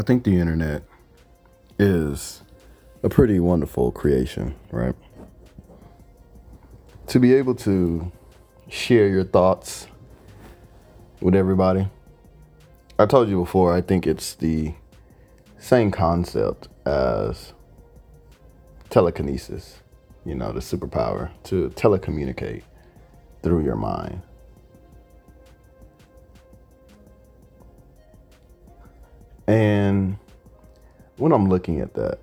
I think the internet is a pretty wonderful creation, right? To be able to share your thoughts with everybody. I told you before, I think it's the same concept as telekinesis, you know, the superpower to telecommunicate through your mind. And when I'm looking at that,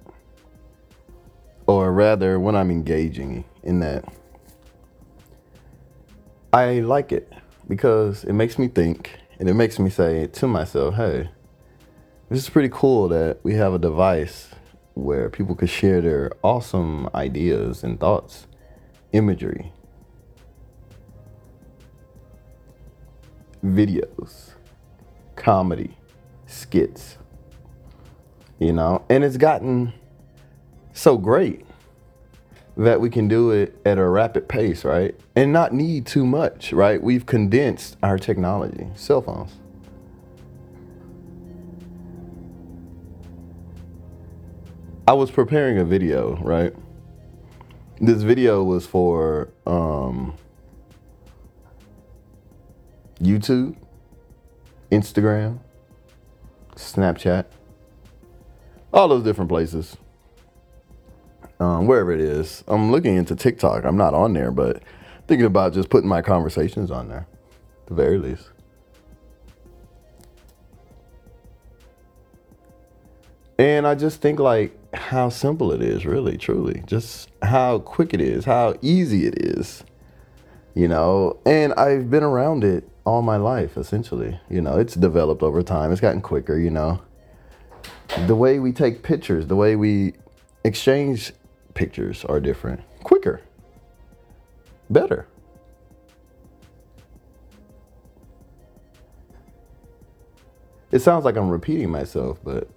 or rather when I'm engaging in that, I like it because it makes me think and it makes me say to myself, hey, this is pretty cool that we have a device where people could share their awesome ideas and thoughts, imagery, videos, comedy, skits, you know, and it's gotten so great that we can do it at a rapid pace, right? And not need too much, right? We've condensed our technology, cell phones. I was preparing a video, right? This video was for um, YouTube, Instagram, Snapchat, all those different places um, wherever it is. I'm looking into TikTok. I'm not on there, but thinking about just putting my conversations on there, at the very least. And I just think like how simple it is, really, truly. Just how quick it is, how easy it is, you know. And I've been around it all my life, essentially. You know, it's developed over time. It's gotten quicker, you know. The way we take pictures, the way we exchange pictures are different, quicker, better. It sounds like I'm repeating myself, but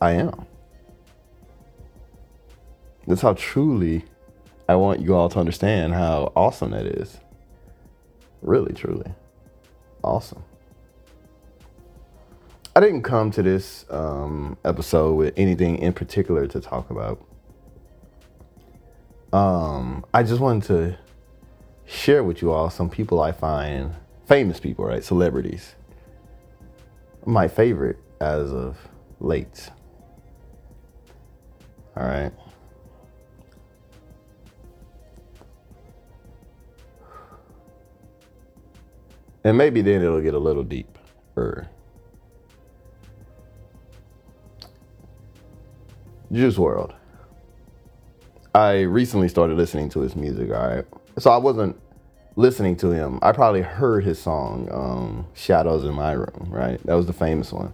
I am. That's how truly I want you all to understand how awesome that is. Really, truly. Awesome. I didn't come to this um, episode with anything in particular to talk about um, I just wanted to share with you all some people I find famous people, right? Celebrities. My favorite as of late. All right. And maybe then it'll get a little deeper. Juice WRLD. I recently started listening to his music, all right? So I wasn't listening to him. I probably heard his song, um, Shadows in My Room, right? That was the famous one.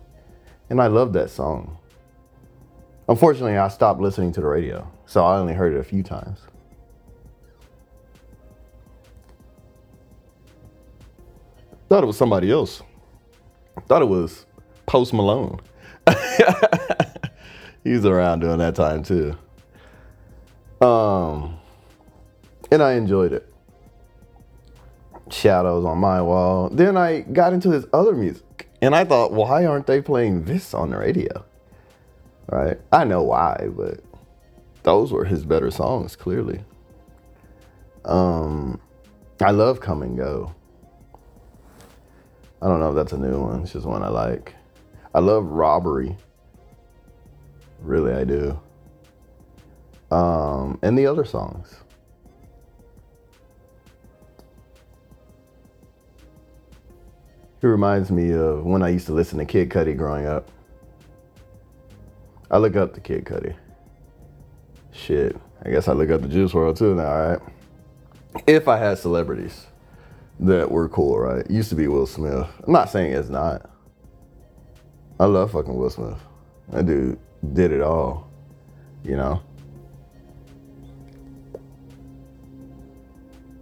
And I loved that song. Unfortunately, I stopped listening to the radio, so I only heard it a few times. Thought it was somebody else. Thought it was Post Malone. He's around during that time too. Um, and I enjoyed it. Shadows on my wall. Then I got into his other music, and I thought, why aren't they playing this on the radio? Right? I know why, but those were his better songs, clearly. Um, I love Come and Go. I don't know if that's a new one. It's just one I like. I love Robbery. Really, I do um, and the other songs. It reminds me of when I used to listen to Kid Cudi growing up. I look up to Kid Cudi. Shit, I guess I look up to Juice WRLD too now, right? If I had celebrities that were cool, right? Used to be Will Smith. I'm not saying it's not. I love fucking Will Smith. That dude did it all, you know?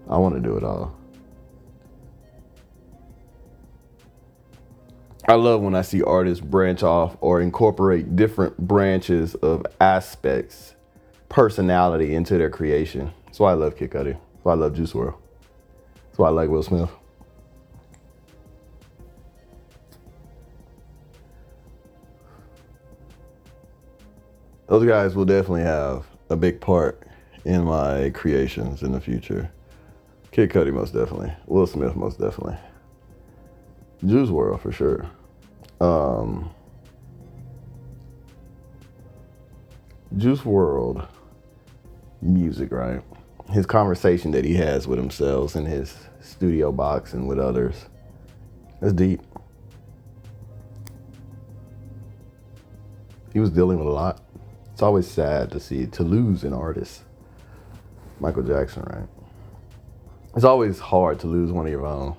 I want to do it all. I love when I see artists branch off or incorporate different branches of aspects, personality into their creation. That's why I love Kid Cudi. That's why I love Juice WRLD. That's why I like Will Smith. Those guys will definitely have a big part in my creations in the future. Kid Cudi most definitely. Will Smith most definitely. Juice WRLD for sure. Um, Juice WRLD music, right? His conversation that he has with himself in his studio box and with others. That's deep. He was dealing with a lot. It's always sad to see to lose an artist. Michael Jackson, right? It's always hard to lose one of your own.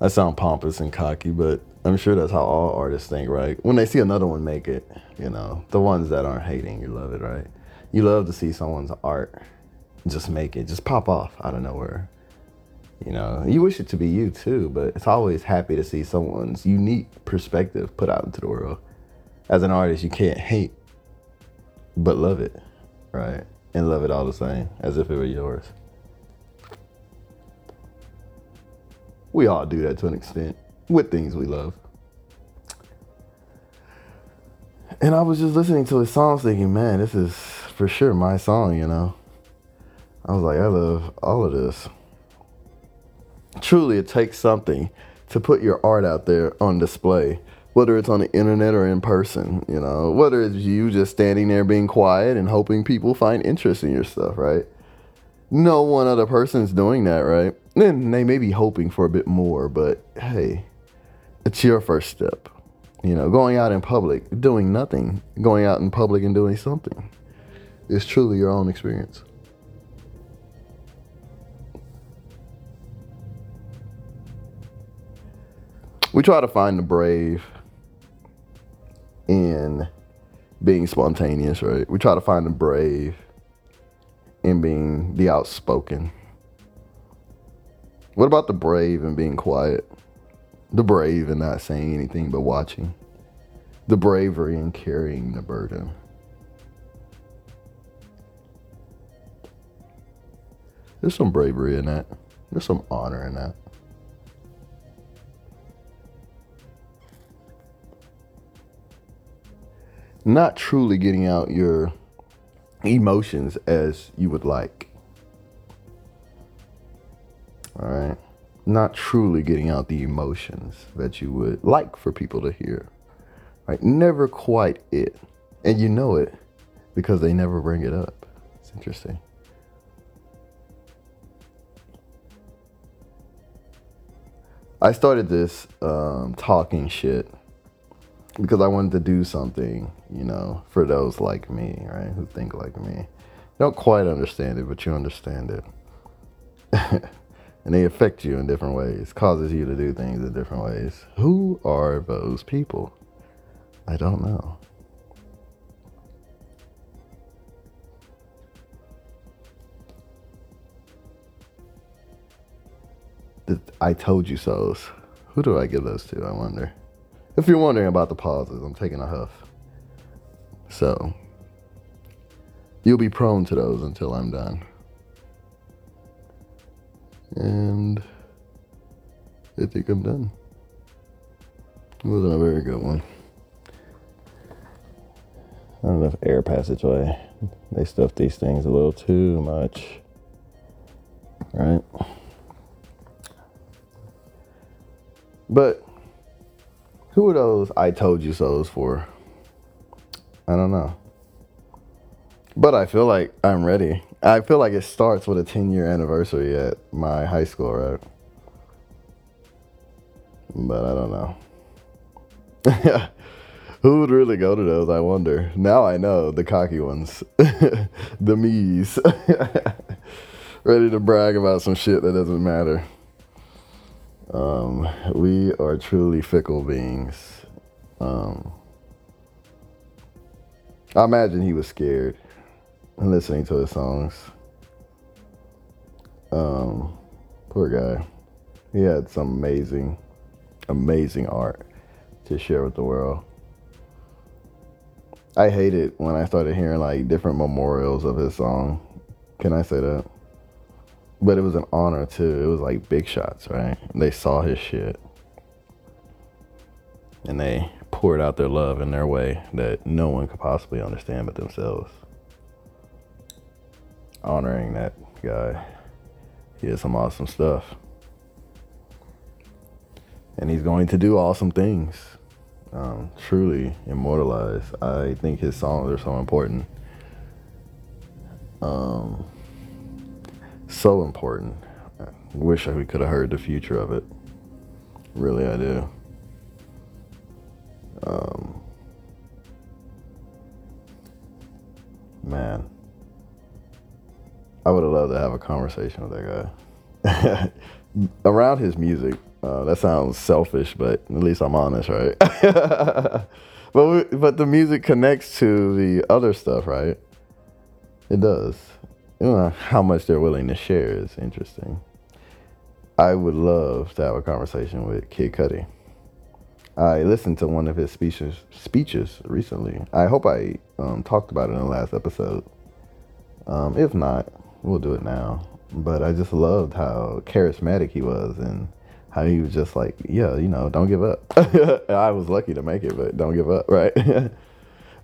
I sound pompous and cocky, but I'm sure that's how all artists think, right? When they see another one make it, you know, the ones that aren't hating, you love it, right? You love to see someone's art just make it, just pop off out of nowhere. You know, you wish it to be you too, but it's always happy to see someone's unique perspective put out into the world. As an artist, you can't hate, but love it, right? And love it all the same, as if it were yours. We all do that to an extent with things we love. And I was just listening to his songs thinking, man, this is for sure my song, you know. I was like, I love all of this. Truly, it takes something to put your art out there on display, whether it's on the internet or in person, you know, whether it's you just standing there being quiet and hoping people find interest in your stuff, right? No one other person's doing that, right? Then they may be hoping for a bit more, but hey, it's your first step. You know, going out in public, doing nothing, going out in public and doing something is truly your own experience. We try to find the brave in being spontaneous, right? We try to find the brave in being the outspoken. What about the brave and being quiet? The brave and not saying anything but watching. The bravery in carrying the burden. There's some bravery in that. There's some honor in that. Not truly getting out your emotions as you would like. All right. Not truly getting out the emotions that you would like for people to hear. Right? Never quite it. And you know it because they never bring it up. It's interesting. I started this um, talking shit because I wanted to do something, you know, for those like me, right, who think like me. Don't quite understand it, but you understand it. and they affect you in different ways, causes you to do things in different ways. Who are those people? I don't know. I told you so's. Who do I give those to, I wonder? If you're wondering about the pauses, I'm taking a huff. So, you'll be prone to those until I'm done. And I think I'm done. It wasn't a very good one. Not enough air passageway. They stuff these things a little too much. Right? But who are those I told you so's for? I don't know. But I feel like I'm ready. I feel like it starts with a 10 year anniversary at my high school, right? But I don't know. Who would really go to those? I wonder. Now I know the cocky ones, the me's, ready to brag about some shit that doesn't matter. Um, we are truly fickle beings. Um, I imagine he was scared listening to his songs. Um, poor guy. He had some amazing, amazing art to share with the world. I hate it when I started hearing like different memorials of his song. Can I say that? But it was an honor too. It was like big shots, right? They saw his shit. And they poured out their love in their way that no one could possibly understand but themselves. Honoring that guy. He has some awesome stuff. And he's going to do awesome things. Um, truly immortalized. I think his songs are so important. Um, so important. I wish we could have heard the future of it. Really, I do. Um, man, I would have loved to have a conversation with that guy around his music. Uh, that sounds selfish, but at least I'm honest, right? but we, but the music connects to the other stuff, right? It does. You how much they're willing to share is interesting. I would love to have a conversation with Kid Cudi. I listened to one of his speeches speeches recently. I hope I um, talked about it in the last episode. Um, if not, we'll do it now. But I just loved how charismatic he was and how he was just like, yeah, you know, don't give up. I was lucky to make it, but don't give up, right?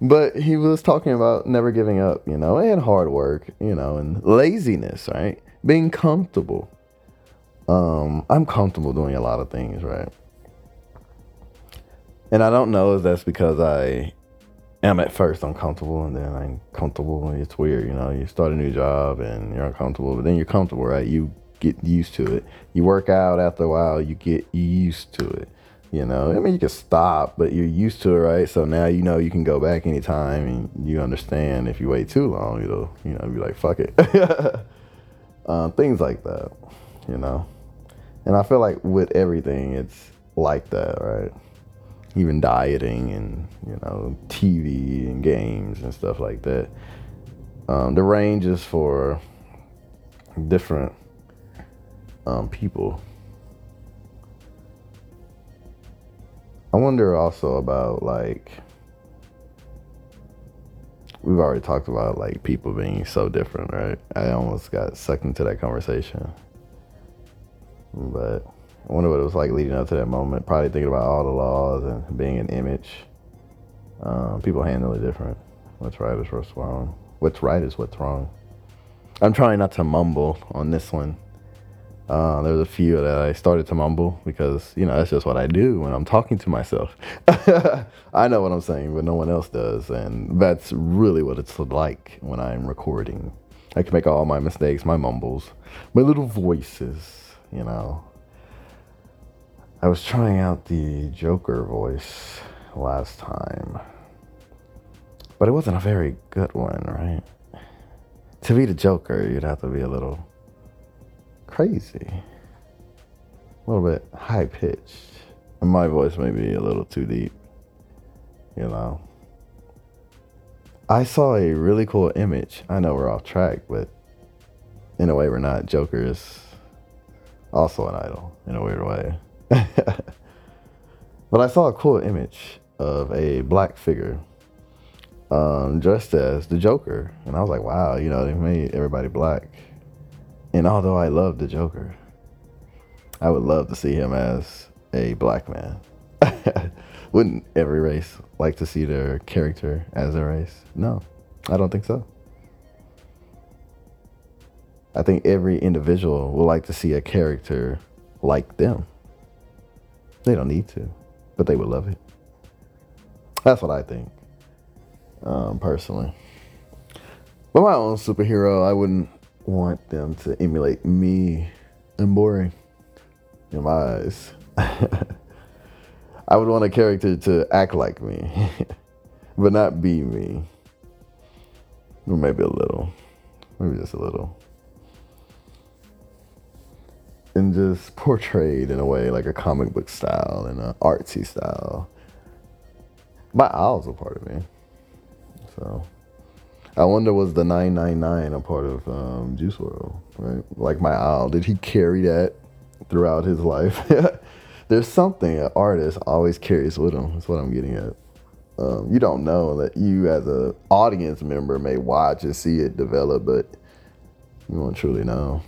but he was talking about never giving up, you know, and hard work, you know, and laziness, right? Being comfortable. Um, I'm comfortable doing a lot of things, right? And I don't know if that's because I am at first uncomfortable and then I'm comfortable. It's weird, you know. You start a new job and you're uncomfortable, but then you're comfortable, right? You get used to it. You work out after a while, you get used to it. You know, I mean, you can stop, but you're used to it, right? So now you know you can go back anytime, and you understand if you wait too long, it'll, you know, be like, fuck it. um, things like that, you know. And I feel like with everything, it's like that, right? Even dieting and, you know, TV and games and stuff like that. Um, the range is for different um, people. I wonder also about like we've already talked about like people being so different, right? I almost got sucked into that conversation. But I wonder what it was like leading up to that moment. Probably thinking about all the laws and being an image. Um, people handle it different. What's right is what's wrong. What's right is what's wrong. I'm trying not to mumble on this one uh, there's a few that I started to mumble because, you know, that's just what I do when I'm talking to myself. I know what I'm saying, but no one else does. And that's really what it's like when I'm recording. I can make all my mistakes, my mumbles, my little voices, you know. I was trying out the Joker voice last time, but it wasn't a very good one, right? To be the Joker, you'd have to be a little crazy. A little bit high pitched. My voice may be a little too deep. You know. I saw a really cool image. I know we're off track, but in a way we're not. Joker is also an idol in a weird way. but I saw a cool image of a black figure um, dressed as the Joker. And I was like, wow, you know, they made everybody black. And although I love the Joker, I would love to see him as a black man. Wouldn't every race like to see their character as a race? No, I don't think so. I think every individual would like to see a character like them. They don't need to, but they would love it. That's what I think, um, personally. But my own superhero, I wouldn't want them to emulate me. I'm boring in my eyes. I would want a character to act like me, but not be me. Or maybe a little, maybe just a little. And just portrayed in a way like a comic book style and an artsy style. My owl's a part of me. So. I wonder was the 999 a part of um, Juice WRLD, right? Like my owl, did he carry that throughout his life? There's something an artist always carries with him. That's what I'm getting at. Um, you don't know that you as an audience member may watch and see it develop, but you won't truly know.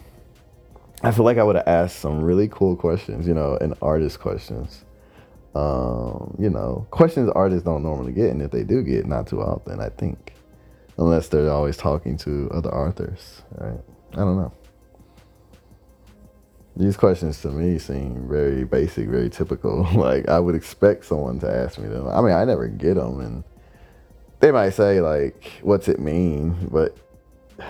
I feel like I would have asked some really cool questions, you know, and artist questions Um, you know, questions artists don't normally get, and if they do get, not too often, I think, unless they're always talking to other authors, right? I don't know. These questions to me seem very basic, very typical. like I would expect someone to ask me them. I mean, I never get them, and they might say like, "What's it mean?" But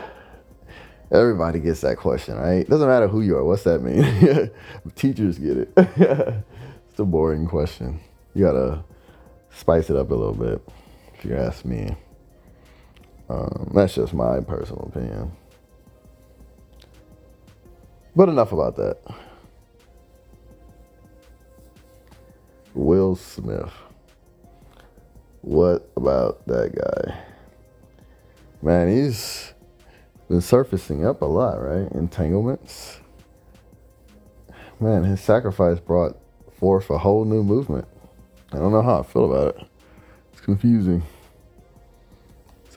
everybody gets that question, right? Doesn't matter who you are. What's that mean? Teachers get it. it's a boring question. You gotta spice it up a little bit, if you ask me. Um, that's just my personal opinion. But enough about that. Will Smith. What about that guy? Man, he's been surfacing up a lot, right? Entanglements. Man, his sacrifice brought forth a whole new movement. I don't know how I feel about it. It's confusing.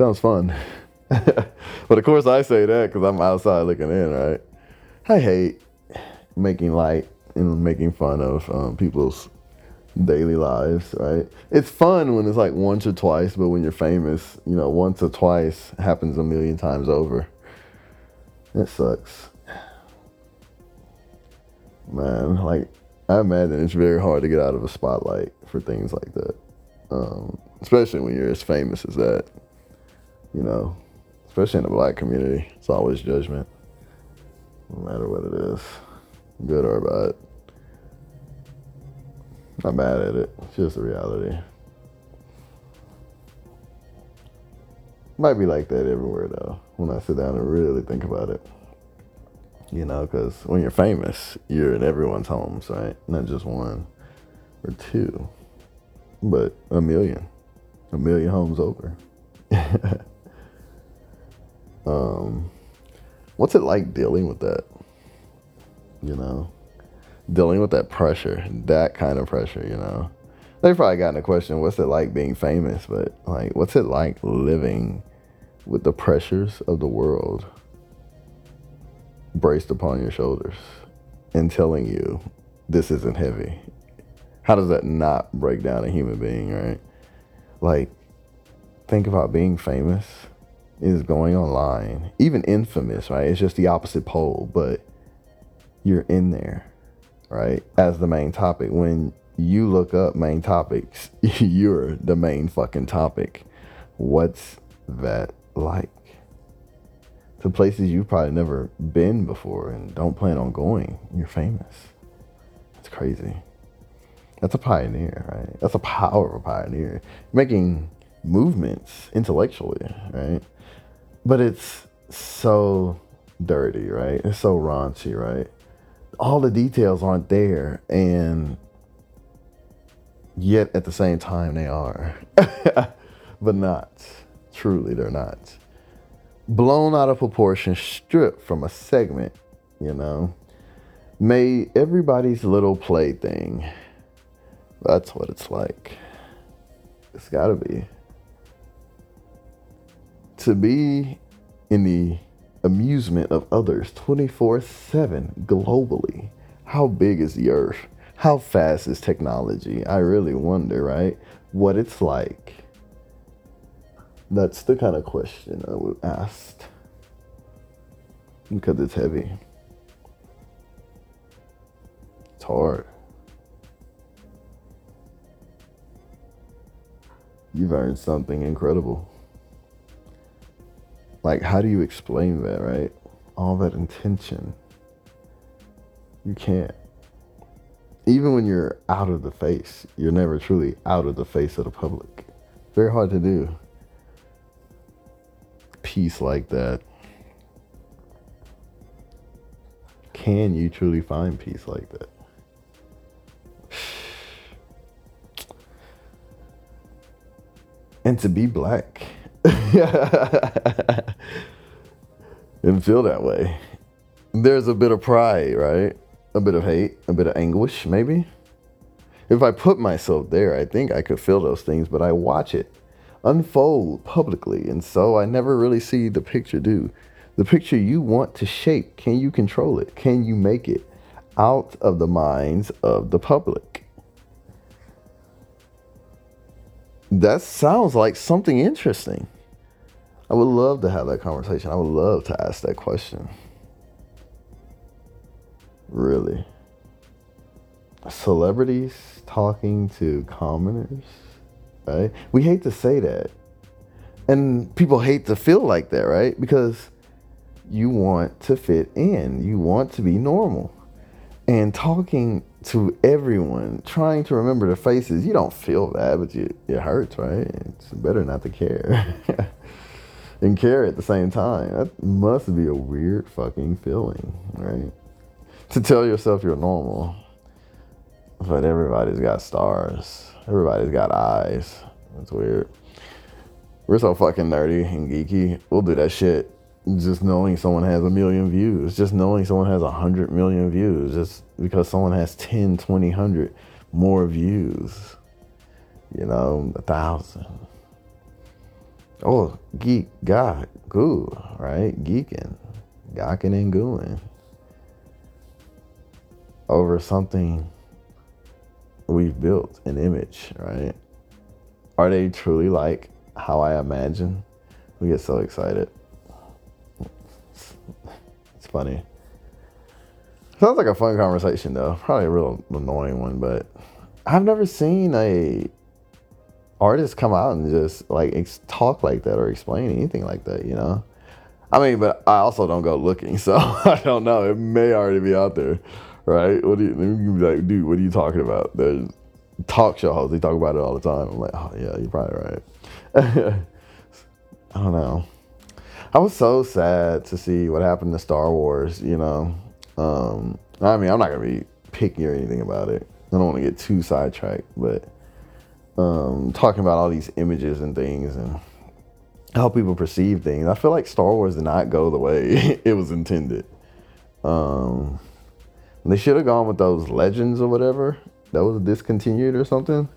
Sounds fun. but of course, I say that because I'm outside looking in, right? I hate making light and making fun of um, people's daily lives, right? It's fun when it's like once or twice, but when you're famous, you know, once or twice happens a million times over. It sucks. Man, like, I imagine it's very hard to get out of a spotlight for things like that. Um, especially when you're as famous as that. You know, especially in the black community, it's always judgment no matter what it is, good or bad. Not mad at it. It's just a reality. Might be like that everywhere though. When I sit down and really think about it, you know, because when you're famous, you're in everyone's homes, right? Not just one or two, but a million, a million homes over. um What's it like dealing with that? You know, dealing with that pressure, that kind of pressure, you know. they've probably gotten a question, what's it like being famous? But like, what's it like living with the pressures of the world braced upon your shoulders and telling you this isn't heavy? How does that not break down a human being, right? Like, think about being famous is going online, even infamous, right? It's just the opposite pole, but you're in there, right? As the main topic. When you look up main topics, you're the main fucking topic. What's that like? To places you've probably never been before and don't plan on going. You're famous. It's crazy. That's a pioneer, right? That's a power of a pioneer. Making movements intellectually, right? But it's so dirty, right? It's so raunchy, right? All the details aren't there, and yet at the same time they are, but not. Truly, they're not. Blown out of proportion, stripped from a segment, you know, made everybody's little plaything. That's what it's like. It's gotta be to be in the amusement of others 24 7 globally. How big is the earth? How fast is technology? I really wonder, right? What it's like. That's the kind of question I would ask. Because it's heavy. It's hard. You've earned something incredible. Like, how do you explain that, right? All that intention. You can't. Even when you're out of the face, you're never truly out of the face of the public. Very hard to do. Peace like that. Can you truly find peace like that? And to be black and feel that way. There's a bit of pride, right? A bit of hate, a bit of anguish, maybe. If I put myself there, I think I could feel those things, but I watch it unfold publicly, and so I never really see the picture do. The picture you want to shape, can you control it? Can you make it out of the minds of the public? that sounds like something interesting. I would love to have that conversation. I would love to ask that question. Really. Celebrities talking to commoners, right? We hate to say that. And people hate to feel like that, right? Because you want to fit in, you want to be normal. And talking to everyone, trying to remember their faces, you don't feel bad, but you, it hurts, right? It's better not to care. and care at the same time. That must be a weird fucking feeling, right? To tell yourself you're normal. But everybody's got stars. Everybody's got eyes. That's weird. We're so fucking nerdy and geeky. We'll do that shit just knowing someone has a million views, just knowing someone has a hundred million views, just because someone has 10, 20, 100 more views, you know, a thousand. Oh, geek, god, goo, right? Geeking, gawking and gooing over something we've built an image, right? Are they truly like how I imagine? We get so excited. It's, it's funny. Sounds like a fun conversation though. Probably a real annoying one, but I've never seen a artist come out and just like ex- talk like that or explain anything like that, you know? I mean, but I also don't go looking, so I don't know. It may already be out there right? What do you, you like, dude, what are you talking about? There's talk show they talk about it all the time. I'm like, oh, yeah, you're probably right. I don't know. I was so sad to see what happened to Star Wars, you know. Um, I mean, I'm not to be picky or anything about it. I don't want to get too sidetracked, but um, talking about all these images and things and how people perceive things, I feel like Star Wars did not go the way it was intended. Um, they should have gone with those legends or whatever that was discontinued or something.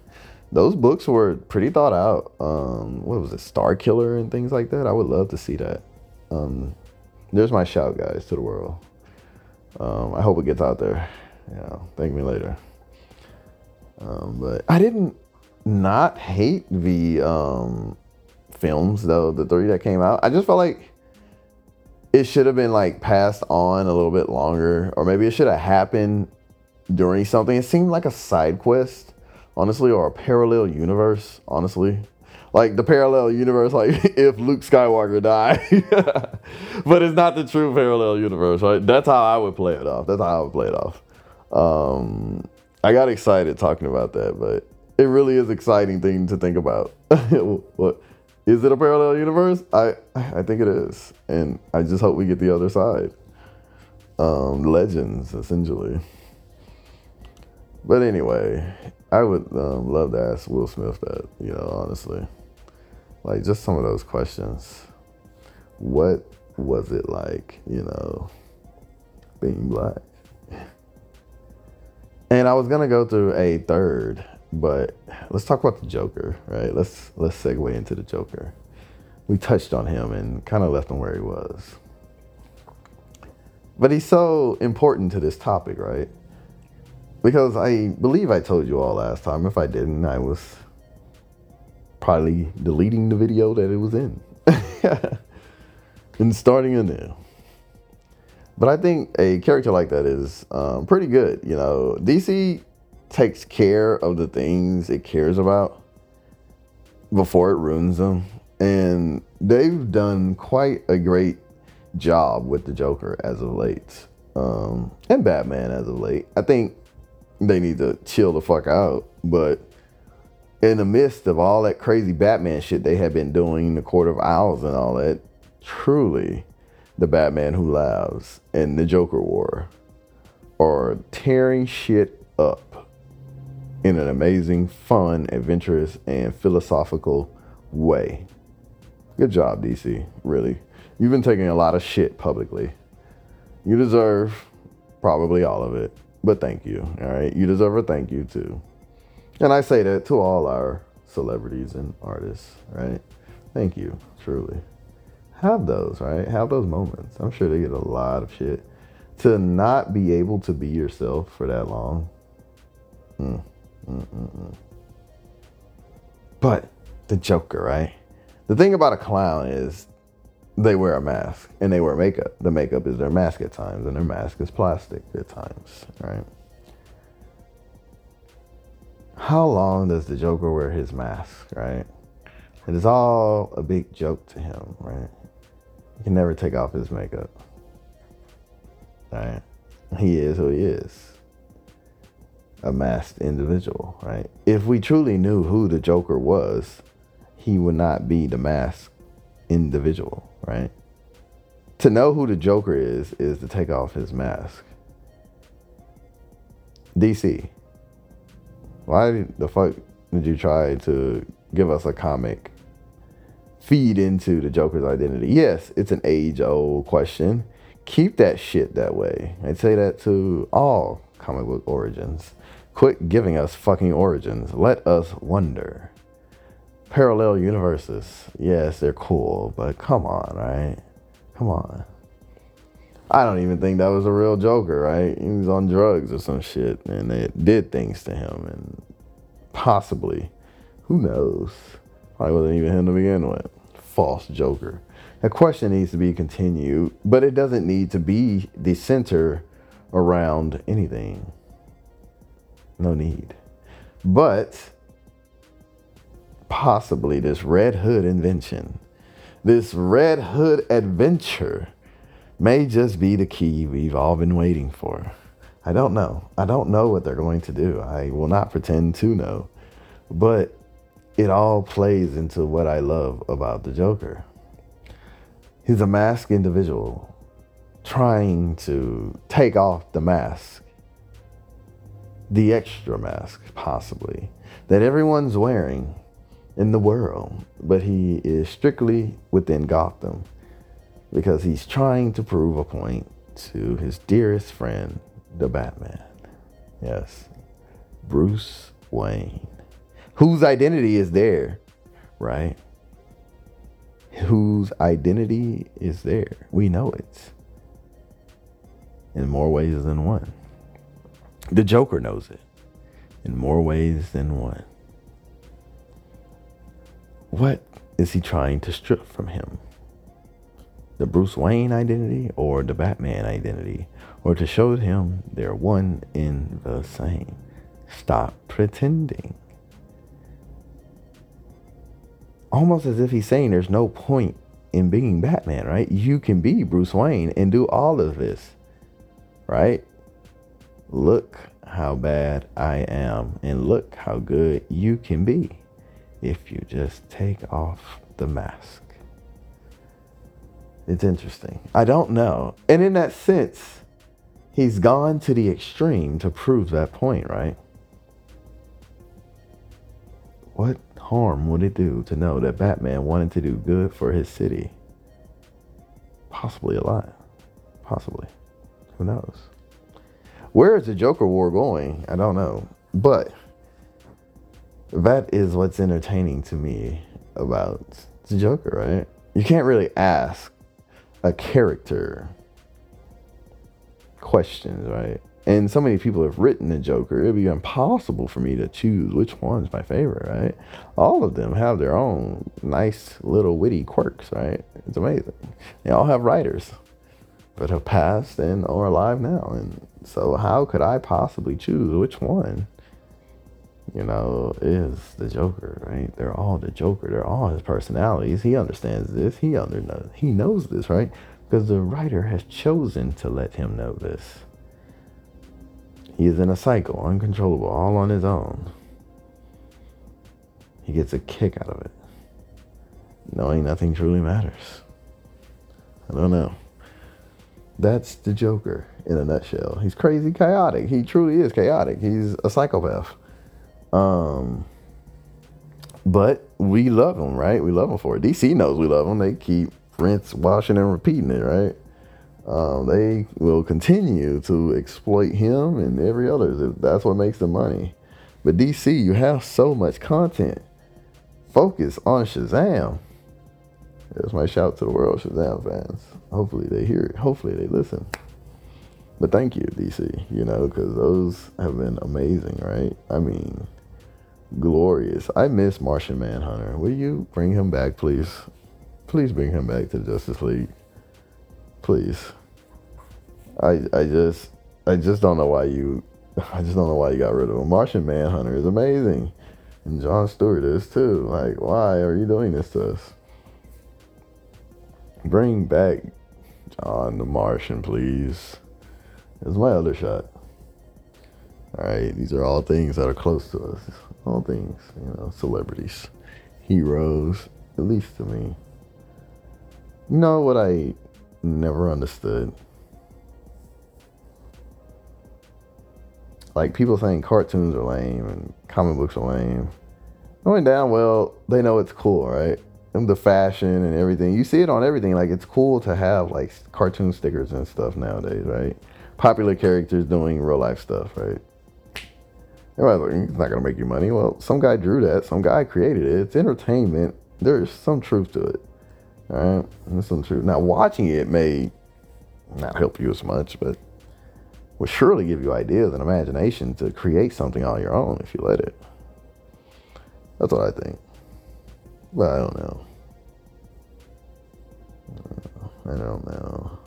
Those books were pretty thought out. Um, what was it, Starkiller and things like that? I would love to see that. Um, there's my shout, guys, to the world. Um, I hope it gets out there. Yeah, thank me later. Um, but I didn't not hate the um, films though, the three that came out. I just felt like it should have been like passed on a little bit longer, or maybe it should have happened during something. It seemed like a side quest, honestly, or a parallel universe, honestly. Like the parallel universe, like if Luke Skywalker died, but it's not the true parallel universe, right? That's how I would play it off. That's how I would play it off. Um, I got excited talking about that, but it really is exciting thing to think about. what is it a parallel universe? I I think it is, and I just hope we get the other side. Um, legends, essentially. But anyway, I would um, love to ask Will Smith that. You know, honestly, like just some of those questions. What was it like? You know, being black. And I was gonna go through a third but let's talk about the Joker, right? Let's let's segue into the Joker. We touched on him and kind of left him where he was. But he's so important to this topic, right? Because I believe I told you all last time. If I didn't, I was probably deleting the video that it was in and starting anew. But I think a character like that is um, pretty good. You know, DC takes care of the things it cares about before it ruins them. And they've done quite a great job with the Joker as of late. Um, and Batman as of late. I think they need to chill the fuck out. But in the midst of all that crazy Batman shit they have been doing, the Court of Owls and all that, truly the Batman Who Laughs and the Joker War are tearing shit up in an amazing, fun, adventurous, and philosophical way. Good job, DC, really. You've been taking a lot of shit publicly. You deserve probably all of it, but thank you, all right? You deserve a thank you too. And I say that to all our celebrities and artists, right? Thank you, truly. Have those, right? Have those moments. I'm sure they get a lot of shit. To not be able to be yourself for that long. Mm. Mm-mm-mm. But the Joker, right? The thing about a clown is they wear a mask and they wear makeup. The makeup is their mask at times, and their mask is plastic at times, right? How long does the Joker wear his mask, right? It is all a big joke to him, right? He can never take off his makeup. Right? He is who he is. A masked individual, right? If we truly knew who the Joker was, he would not be the masked individual, right? To know who the Joker is, is to take off his mask. DC, why the fuck did you try to give us a comic feed into the Joker's identity? Yes, it's an age old question. Keep that shit that way. I'd say that to all comic book origins. Quit giving us fucking origins. Let us wonder parallel universes. Yes, they're cool, but come on, right? Come on. I don't even think that was a real Joker, right? He was on drugs or some shit, and it did things to him, and possibly, who knows? Probably wasn't even him to begin with. False Joker. That question needs to be continued, but it doesn't need to be the center around anything. No need. But possibly this Red Hood invention, this Red Hood adventure may just be the key we've all been waiting for. I don't know. I don't know what they're going to do. I will not pretend to know. But it all plays into what I love about the Joker. He's a masked individual trying to take off the mask, the extra mask, possibly, that everyone's wearing in the world, but he is strictly within Gotham because he's trying to prove a point to his dearest friend, the Batman. Yes, Bruce Wayne, whose identity is there, right? Whose identity is there. We know it in more ways than one. The Joker knows it in more ways than one. What is he trying to strip from him? The Bruce Wayne identity or the Batman identity? Or to show him they're one in the same? Stop pretending. Almost as if he's saying there's no point in being Batman, right? You can be Bruce Wayne and do all of this, right? Look how bad I am, and look how good you can be if you just take off the mask. It's interesting. I don't know. And in that sense, he's gone to the extreme to prove that point, right? What harm would it do to know that Batman wanted to do good for his city? Possibly a lot. Possibly. Who knows? Where is the Joker War going? I don't know. But that is what's entertaining to me about the Joker, right? You can't really ask a character questions, right? And so many people have written the Joker, it'd be impossible for me to choose which one's my favorite, right? All of them have their own nice little witty quirks, right? It's amazing. They all have writers that have passed and are alive now. And so how could I possibly choose which one? you know, is the Joker, right? They're all the Joker. They're all his personalities. He understands this. He under he knows this, right? Because the writer has chosen to let him know this. He is in a cycle, uncontrollable, all on his own. He gets a kick out of it, knowing nothing truly matters. I don't know. That's the Joker in a nutshell. He's crazy chaotic. He truly is chaotic. He's a psychopath. Um, but we love them, right? We love them for it. DC knows we love them. They keep rinse, washing, and repeating it, right? Um, they will continue to exploit him and every other. That's what makes the money. But DC, you have so much content. Focus on Shazam. There's my shout to the world Shazam fans. Hopefully they hear it. Hopefully they listen. But thank you, DC, you know, because those have been amazing, right? I mean, glorious. I miss Martian Manhunter. Will you bring him back, please? Please bring him back to Justice League. Please. I I just I just don't know why you I just don't know why you got rid of him. Martian Manhunter is amazing. And John Stewart is too. Like, why are you doing this to us? Bring back John the Martian, please. It's my other shot. All right, these are all things that are close to us. All things, you know, celebrities, heroes, at least to me. You know what I never understood? Like people saying cartoons are lame and comic books are lame. Going down well, they know it's cool, right? The fashion and everything. You see it on everything. Like it's cool to have like cartoon stickers and stuff nowadays, right? Popular characters doing real life stuff, right? Everybody's like, it's not gonna make you money. Well, some guy drew that, some guy created it. It's entertainment. There's some truth to it. All right, there's some truth. Now, watching it may not help you as much, but will surely give you ideas and imagination to create something on your own if you let it. That's what I think. But I don't know. I don't know.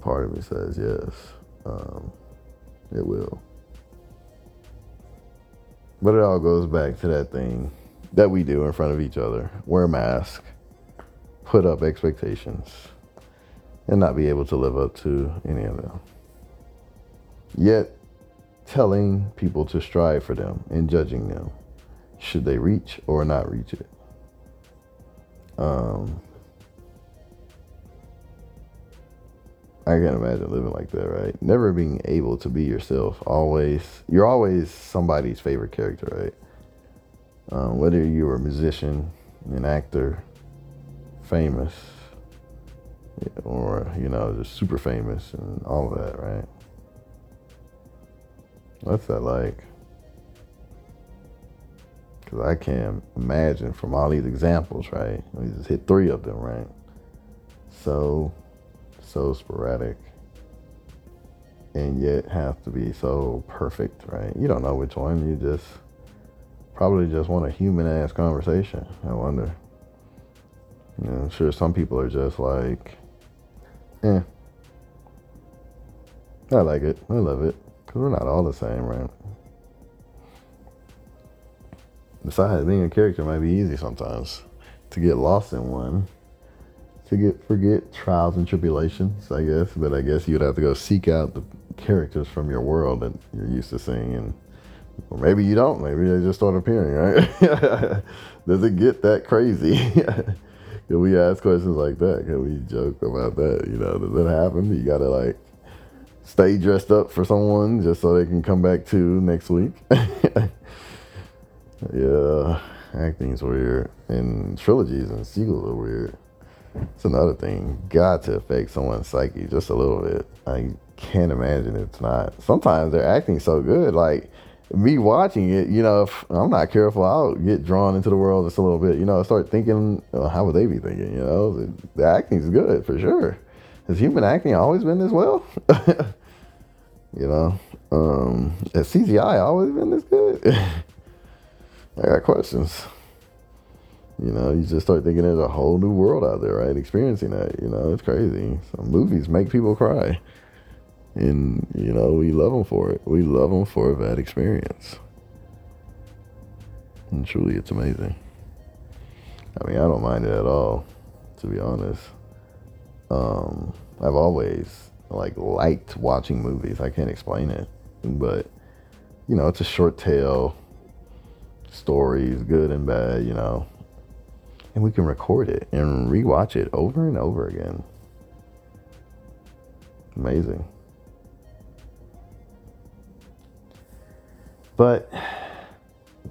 Part of me says yes. Um, it will. But it all goes back to that thing that we do in front of each other wear a mask, put up expectations, and not be able to live up to any of them. Yet, telling people to strive for them and judging them, should they reach or not reach it. Um, I can't imagine living like that, right? Never being able to be yourself. Always, you're always somebody's favorite character, right? Um, whether you're a musician, an actor, famous, or you know, just super famous and all of that, right? What's that like? Because I can't imagine from all these examples, right? We just hit three of them, right? So so sporadic and yet have to be so perfect, right? You don't know which one. You just probably just want a human ass conversation. I wonder. You know, I'm sure some people are just like, eh. I like it. I love it. Because we're not all the same, right? Besides, being a character might be easy sometimes to get lost in one to get forget trials and tribulations, I guess. But I guess you'd have to go seek out the characters from your world that you're used to seeing, and or maybe you don't. Maybe they just start appearing, right? Does it get that crazy? Can we ask questions like that? Can we joke about that? You know, does that happen? You gotta like stay dressed up for someone just so they can come back to next week. yeah, acting's weird, and trilogies and sequels are weird. It's another thing. Got to affect someone's psyche just a little bit. I can't imagine it's not. Sometimes they're acting so good. Like me watching it, you know, if I'm not careful, I'll get drawn into the world just a little bit. You know, I start thinking, well, how would they be thinking? You know, the, the acting's good for sure. Has human acting always been this well? you know, um, has CGI always been this good? I got questions. You know, you just start thinking there's a whole new world out there, right? Experiencing that, you know, it's crazy. Some movies make people cry. And, you know, we love them for it. We love them for that experience. And truly, it's amazing. I mean, I don't mind it at all, to be honest. Um, I've always, like, liked watching movies. I can't explain it. But, you know, it's a short tale, stories, good and bad, you know and we can record it and rewatch it over and over again. Amazing. But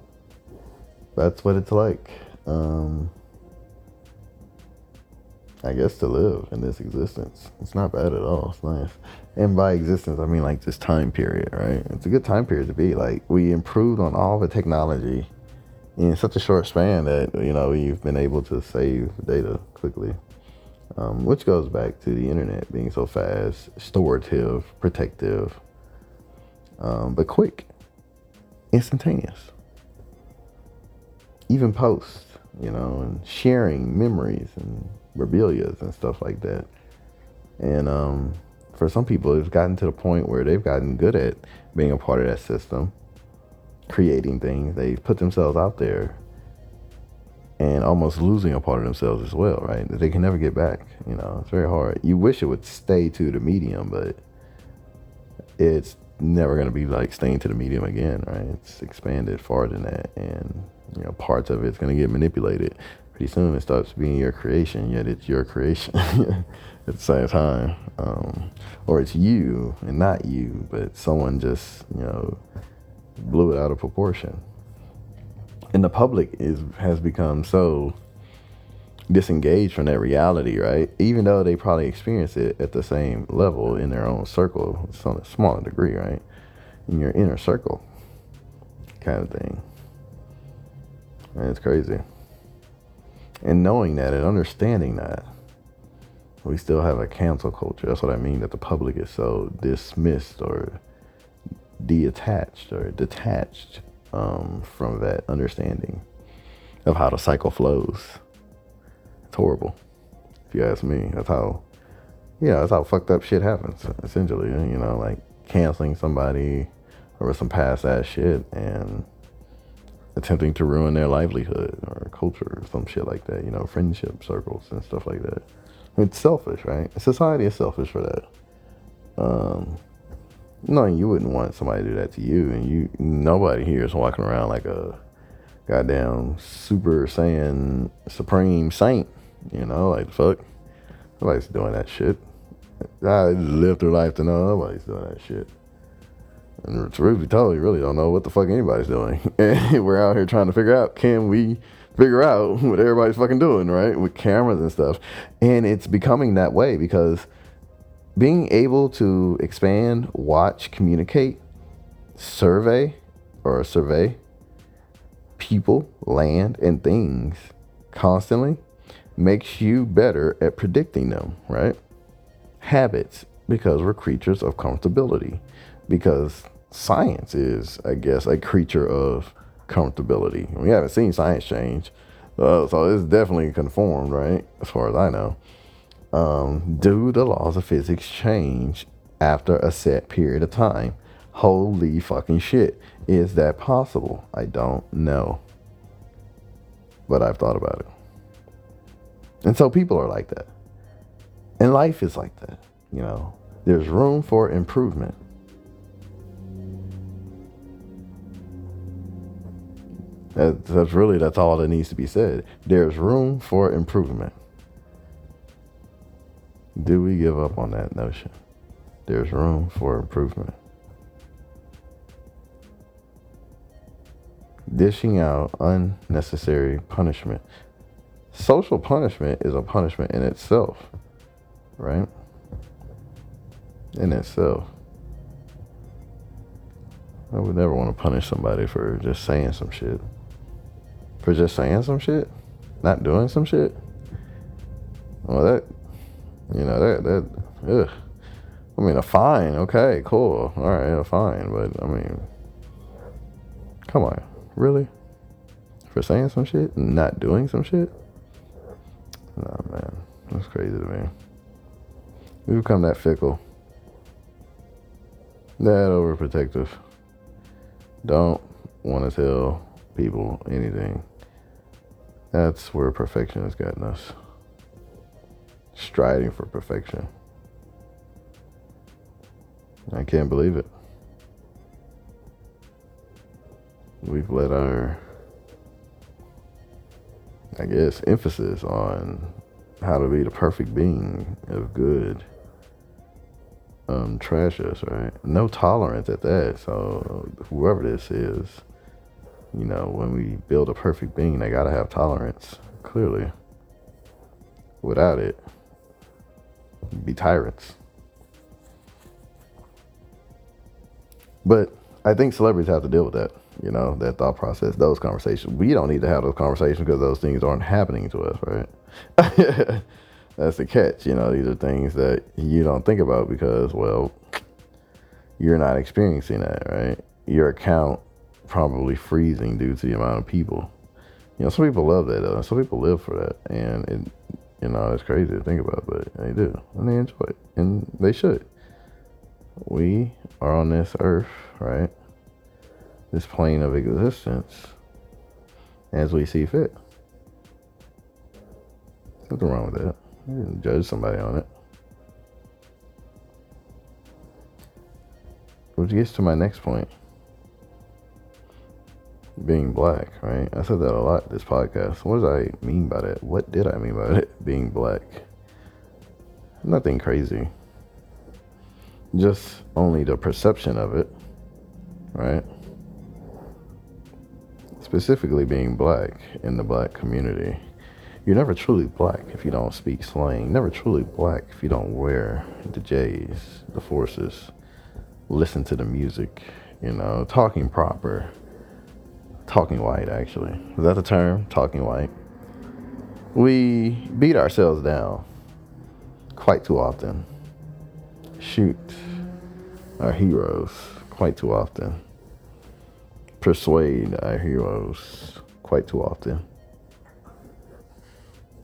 that's what it's like. Um, I guess to live in this existence. It's not bad at all. It's nice. And by existence, I mean like this time period, right? It's a good time period to be. Like, we improved on all the technology in such a short span that you know you've been able to save data quickly, um, which goes back to the internet being so fast, storative, protective, um, but quick. instantaneous. Even posts, you know, and sharing memories and rebellias and stuff like that. And um, for some people, it's gotten to the point where they've gotten good at being a part of that system, creating things. They've put themselves out there and almost losing a part of themselves as well, right? That they can never get back. You know, it's very hard. You wish it would stay to the medium, but it's never going to be like staying to the medium again, right? It's expanded farther than that, and you know, parts of it's going to get manipulated. Pretty soon, it starts being your creation, yet it's your creation at the same time, um, or it's you and not you, but someone just you know blew it out of proportion and the public is has become so disengaged from that reality, right? Even though they probably experience it at the same level in their own circle, to a smaller degree, right? In your inner circle, kind of thing. And it's crazy. And knowing that and understanding that, we still have a cancel culture. That's what I mean, that the public is so dismissed or detached or detached um, from that understanding of how the cycle flows. It's horrible, if you ask me. That's how, yeah, that's how fucked up shit happens. Essentially, you know, like canceling somebody over some past ass shit and attempting to ruin their livelihood or culture or some shit like that. You know, friendship circles and stuff like that. It's selfish, right? Society is selfish for that. Um, no, you wouldn't want somebody to do that to you, and you nobody here is walking around like a goddamn super saiyan supreme saint. You know, like fuck, nobody's doing that shit. I live through life to know nobody's doing that shit. And truth be told, you really don't know what the fuck anybody's doing. And we're out here trying to figure out can we figure out what everybody's fucking doing, right? With cameras and stuff. And it's becoming that way because being able to expand, watch, communicate, survey or survey people, land, and things constantly makes you better at predicting them, right? Habits, because we're creatures of comfortability, because science is, I guess, a creature of comfortability. We haven't seen science change, uh, so it's definitely conformed, right? As far as I know um, do the laws of physics change after a set period of time? Holy fucking shit. Is that possible? I don't know. But I've thought about it. And so people are like that. And life is like that. You know, there's room for improvement. That's really that's all that needs to be said. There's room for improvement. Do we give up on that notion? There's room for improvement. Dishing out unnecessary punishment. Social punishment is a punishment in itself, right? In itself. I would never want to punish somebody for just saying some shit. For just saying some shit? Not doing some shit? Well, that you know that that. Ugh. I mean, a fine. Okay, cool. All right, a fine. But I mean, come on, really? For saying some shit and not doing some shit? Nah, man, that's crazy to me. We become that fickle, that overprotective. Don't want to tell people anything. That's where perfection has gotten us striding for perfection. I can't believe it. We've let our, I guess, emphasis on how to be the perfect being of good um, trash us, right? No tolerance at that. So whoever this is, you know, when we build a perfect being, they gotta have tolerance, clearly. Without it, be tyrants. But I think celebrities have to deal with that, you know, that thought process, those conversations. We don't need to have those conversations because those things aren't happening to us, right? That's the catch, you know, these are things that you don't think about because, well, you're not experiencing that, right? Your account probably freezing due to the amount of people. You know, some people love that though. Some people live for that, and it, you know, it's crazy to think about, but they do, and they enjoy it, and they should. We are on this earth, right? This plane of existence, as we see fit. Nothing wrong with that. You didn't judge somebody on it. Which gets to my next point. Being black, right? I said that a lot this podcast. What did I mean by that? What did I mean by it? Being black. Nothing crazy. Just only the perception of it, right? Specifically being black in the black community. You're never truly black if you don't speak slang. Never truly black if you don't wear the J's, the forces listen to the music, you know, talking proper, talking white, actually. Is that the term? Talking white. We beat ourselves down quite too often. Shoot our heroes quite too often. Persuade our heroes quite too often.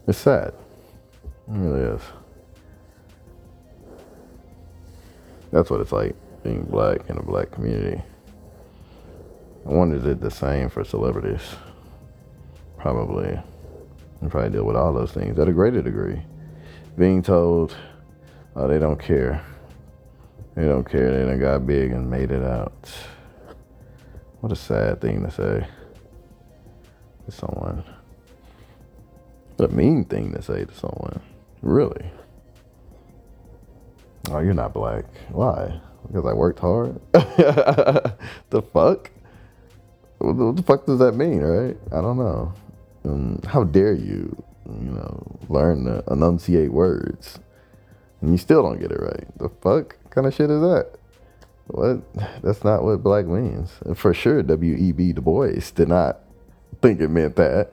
It's sad. It really is. That's what it's like being black in a black community. I wonder it's the same for celebrities. Probably. You probably deal with all those things at a greater degree. Being told, oh, they don't care. They don't care. They done got big and made it out. What a sad thing to say to someone. What a mean thing to say to someone. Really. Oh, you're not black. Why? because I worked hard. the fuck? What the fuck does that mean, right? I don't know. Um, how dare you, you know, learn to enunciate words and you still don't get it right? The fuck kind of shit is that? What? That's not what black means. And for sure, W.E.B. Du Bois did not think it meant that,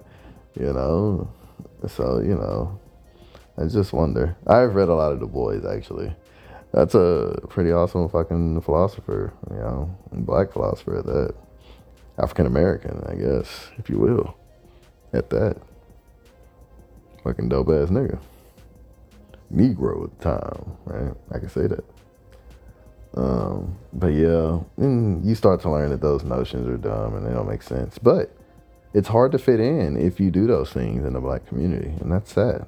you know. So, you know, I just wonder. I've read a lot of Du Bois actually. That's a pretty awesome fucking philosopher, you know, black philosopher at that. African American, I guess, if you will, at that. Fucking dope ass nigga. Negro at the time, right? I can say that. Um, but yeah, you start to learn that those notions are dumb and they don't make sense. But it's hard to fit in if you do those things in the black community, and that's sad.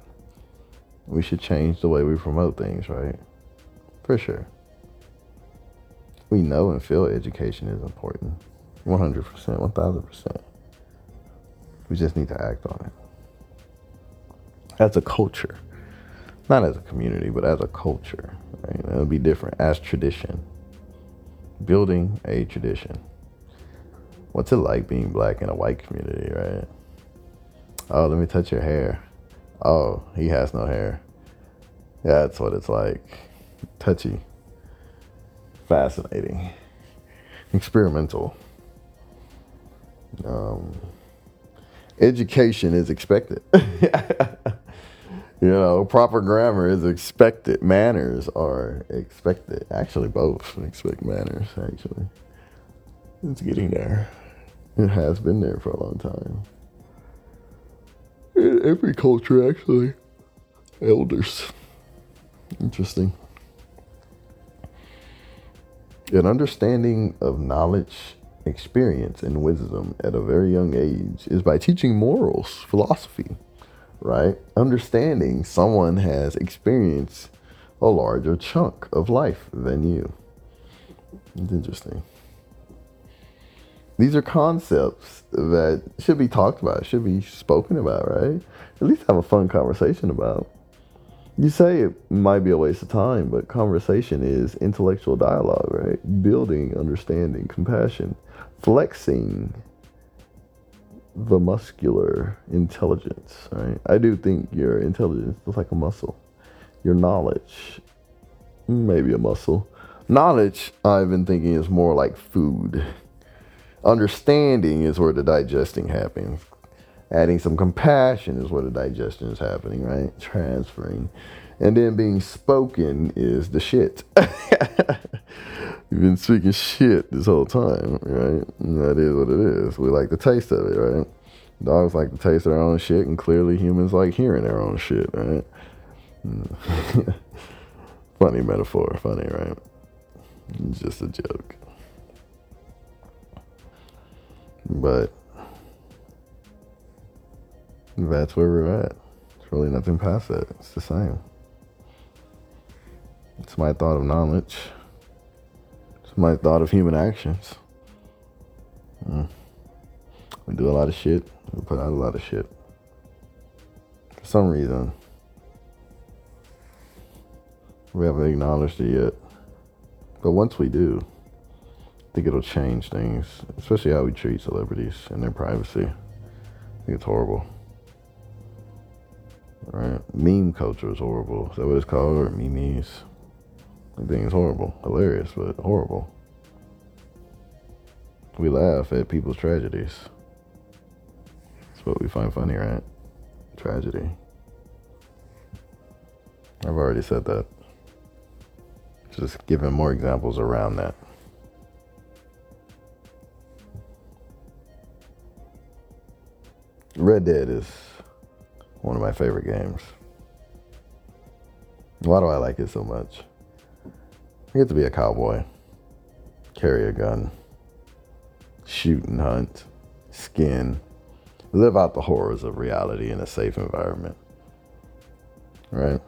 We should change the way we promote things, right? For sure. We know and feel education is important. 100%, 1000%. We just need to act on it. As a culture. Not as a community, but as a culture. Right? It'll be different. As tradition. Building a tradition. What's it like being black in a white community, right? Oh, let me touch your hair. Oh, he has no hair. That's what it's like touchy, fascinating, experimental. Um, education is expected. you know, proper grammar is expected. Manners are expected. Actually, both expect manners. Actually, it's getting there. It has been there for a long time. In every culture, actually, elders. Interesting. An understanding of knowledge, experience, and wisdom at a very young age is by teaching morals, philosophy, right? Understanding someone has experienced a larger chunk of life than you. It's interesting. These are concepts that should be talked about, should be spoken about, right? At least have a fun conversation about. You say it might be a waste of time, but conversation is intellectual dialogue, right? Building understanding, compassion, flexing the muscular intelligence, right? I do think your intelligence is like a muscle. Your knowledge, maybe a muscle. Knowledge, I've been thinking, is more like food. Understanding is where the digesting happens. Adding some compassion is where the digestion is happening, right? Transferring. And then being spoken is the shit. You've been speaking shit this whole time, right? And that is what it is. We like the taste of it, right? Dogs like the taste of their own shit, and clearly humans like hearing their own shit, right? funny metaphor, funny, right? Just a joke. But that's where we're at. It's really nothing past that. It's the same. It's my thought of knowledge. It's my thought of human actions. Mm. We do a lot of shit. We put out a lot of shit. For some reason, we haven't acknowledged it yet. But once we do, I think it'll change things, especially how we treat celebrities and their privacy. I think it's horrible. Right? Meme culture is horrible. Is that what it's called? Or memes? I think it's horrible. Hilarious, but horrible. We laugh at people's tragedies. That's what we find funny, right? Tragedy. I've already said that. Just giving more examples around that. Red Dead is one of my favorite games. Why do I like it so much? I get to be a cowboy, carry a gun, shoot and hunt, skin, live out the horrors of reality in a safe environment. Right?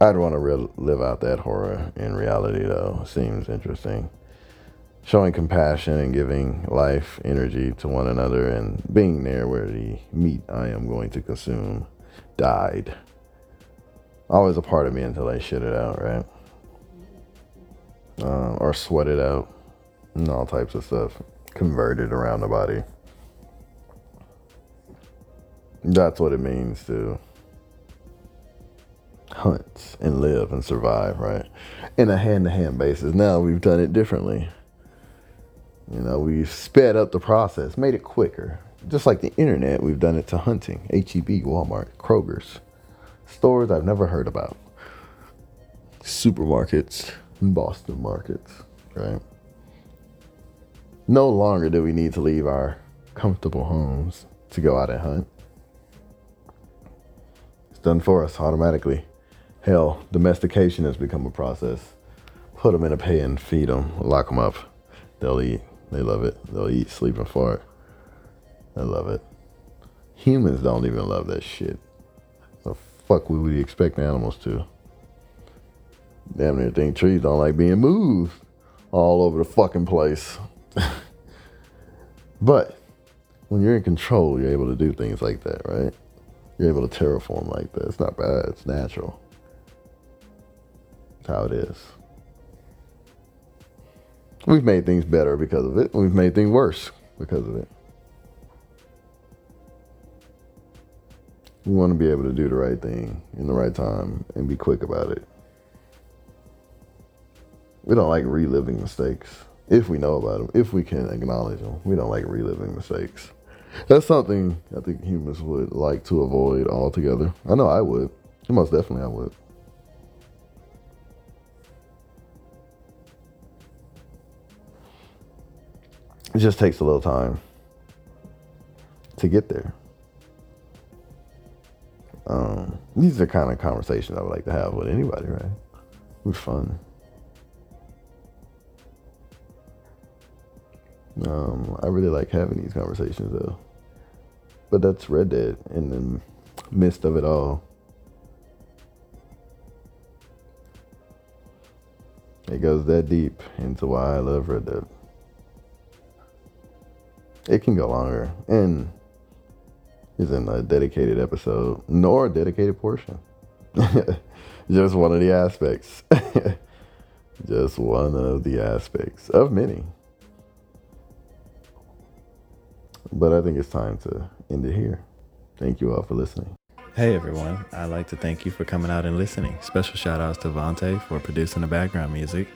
I'd want to re- live out that horror in reality, though. Seems interesting. Showing compassion and giving life energy to one another and being there where the meat I am going to consume died. Always a part of me until I shit it out, right? Uh, or sweat it out and all types of stuff converted around the body. That's what it means to hunt and live and survive, right? In a hand to hand basis. Now we've done it differently. You know, we've sped up the process, made it quicker. Just like the internet, we've done it to hunting, HEB, Walmart, Kroger's, stores I've never heard about, supermarkets, Boston markets, right? No longer do we need to leave our comfortable homes to go out and hunt. It's done for us automatically. Hell, domestication has become a process. Put them in a pen, feed them, lock them up. They'll eat. They love it. They'll eat, sleep, and fart. I love it. Humans don't even love that shit. The fuck would we expect animals to? Damn near think trees don't like being moved all over the fucking place. but when you're in control, you're able to do things like that, right? You're able to terraform like that. It's not bad. It's natural It's how it is. We've made things better because of it. We've made things worse because of it. We want to be able to do the right thing in the right time and be quick about it. We don't like reliving mistakes if we know about them, if we can acknowledge them. We don't like reliving mistakes. That's something I think humans would like to avoid altogether. I know I would. Most definitely I would. It just takes a little time to get there. Um, these are the kind of conversations I would like to have with anybody, right? It fun. Um, I really like having these conversations though. But that's Red Dead in the midst of it all. It goes that deep into why I love Red Dead. It can go longer and isn't a dedicated episode nor a dedicated portion. Just one of the aspects. Just one of the aspects of many. But I think it's time to end it here. Thank you all for listening. Hey everyone, I'd like to thank you for coming out and listening. Special shout outs to Vontae for producing the background music,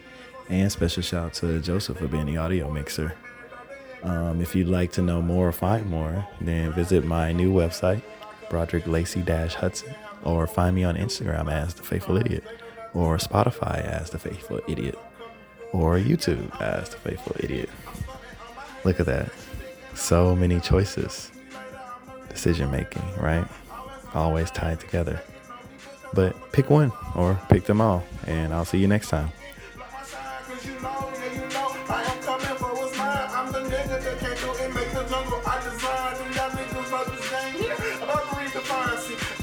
and special shout out to Joseph for being the audio mixer. Um, if you'd like to know more or find more, then visit my new website, Broderick Lacey Hudson, or find me on Instagram as The Faithful Idiot or Spotify as The Faithful Idiot. or YouTube as The Faithful Idiot. Look at that. So many choices. Decision making, right? Always tied together. But pick one or pick them all, and I'll see you next time.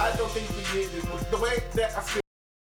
I think we did it. The way that I feel.